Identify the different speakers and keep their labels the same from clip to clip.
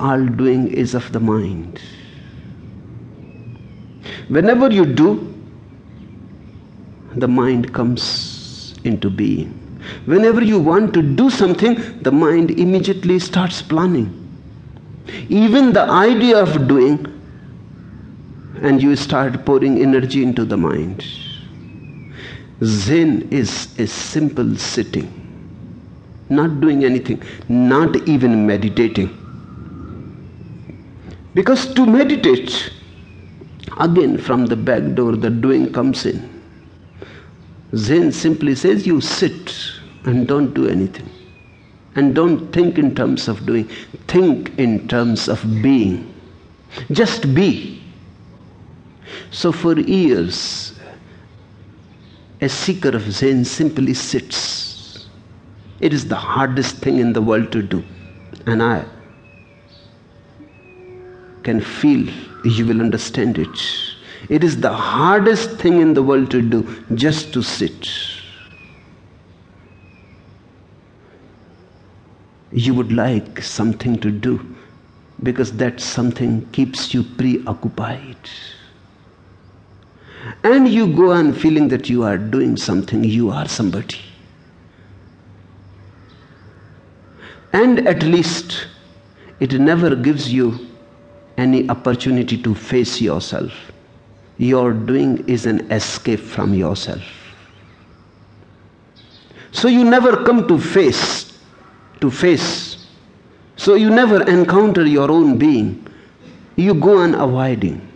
Speaker 1: all doing is of the mind. Whenever you do, the mind comes into being. Whenever you want to do something, the mind immediately starts planning. Even the idea of doing, and you start pouring energy into the mind. Zen is a simple sitting, not doing anything, not even meditating. Because to meditate, again from the back door, the doing comes in. Zen simply says you sit and don't do anything. And don't think in terms of doing, think in terms of being. Just be. So for years, a seeker of Zen simply sits. It is the hardest thing in the world to do. And I can feel you will understand it. It is the hardest thing in the world to do, just to sit. You would like something to do because that something keeps you preoccupied. And you go on feeling that you are doing something, you are somebody. And at least it never gives you any opportunity to face yourself. Your doing is an escape from yourself. So you never come to face, to face. So you never encounter your own being. You go on avoiding.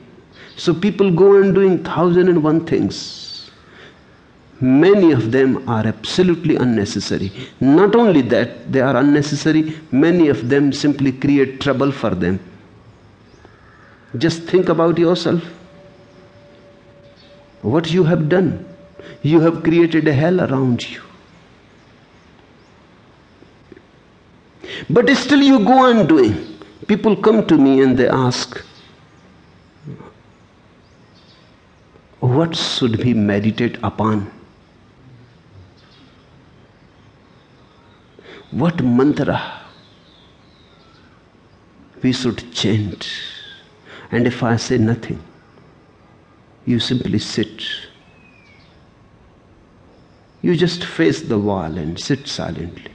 Speaker 1: So people go on doing thousand and one things. Many of them are absolutely unnecessary. Not only that, they are unnecessary, many of them simply create trouble for them. Just think about yourself. What you have done. You have created a hell around you. But still you go on doing. People come to me and they ask, what should we meditate upon? What mantra we should chant? And if I say nothing, you simply sit. You just face the wall and sit silently.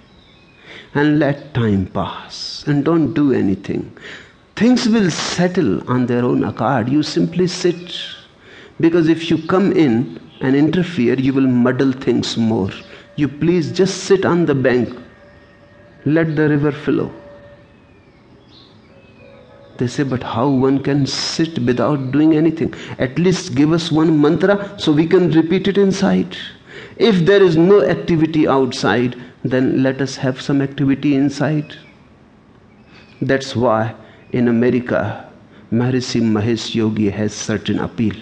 Speaker 1: And let time pass. And don't do anything. Things will settle on their own accord. You simply sit. Because if you come in and interfere, you will muddle things more. You please just sit on the bank. Let the river flow. They say, but how one can sit without doing anything? At least give us one mantra so we can repeat it inside. If there is no activity outside, then let us have some activity inside. That's why in America, Maharishi Mahesh Yogi has certain appeal.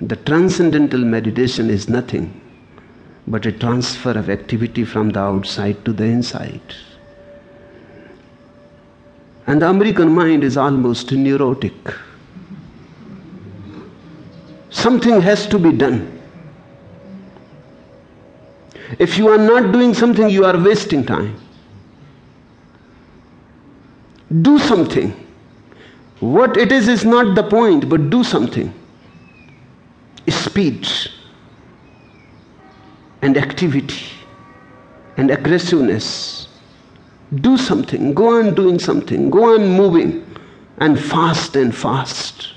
Speaker 1: The transcendental meditation is nothing but a transfer of activity from the outside to the inside. And the American mind is almost neurotic. Something has to be done. If you are not doing something, you are wasting time. Do something. What it is is not the point, but do something. Speed and activity and aggressiveness do something, go on doing something, go on moving, and fast and fast.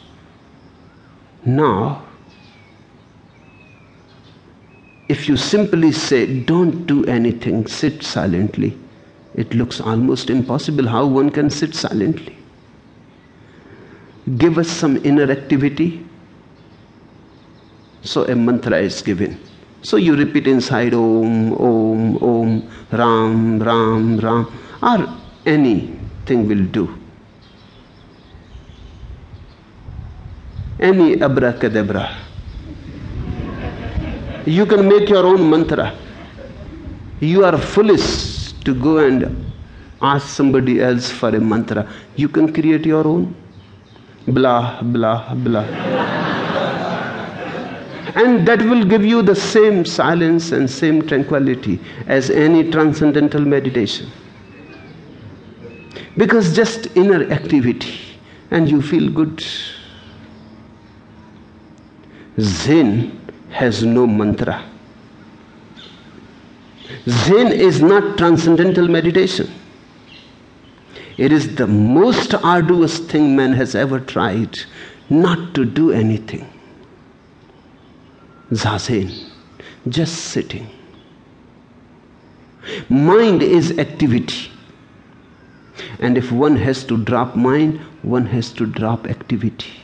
Speaker 1: Now, if you simply say, don't do anything, sit silently, it looks almost impossible how one can sit silently. Give us some inner activity. So a mantra is given. So you repeat inside Om, Om, Om, Ram, Ram, Ram, or anything will do. Any abracadabra. You can make your own mantra. You are foolish to go and ask somebody else for a mantra. You can create your own. Blah, blah, blah and that will give you the same silence and same tranquility as any transcendental meditation Because just inner activity and you feel good. Zen has no mantra. Zen is not transcendental meditation. It is the most arduous thing man has ever tried not to do anything. Zazen, just sitting. Mind is activity. And if one has to drop mind, one has to drop activity.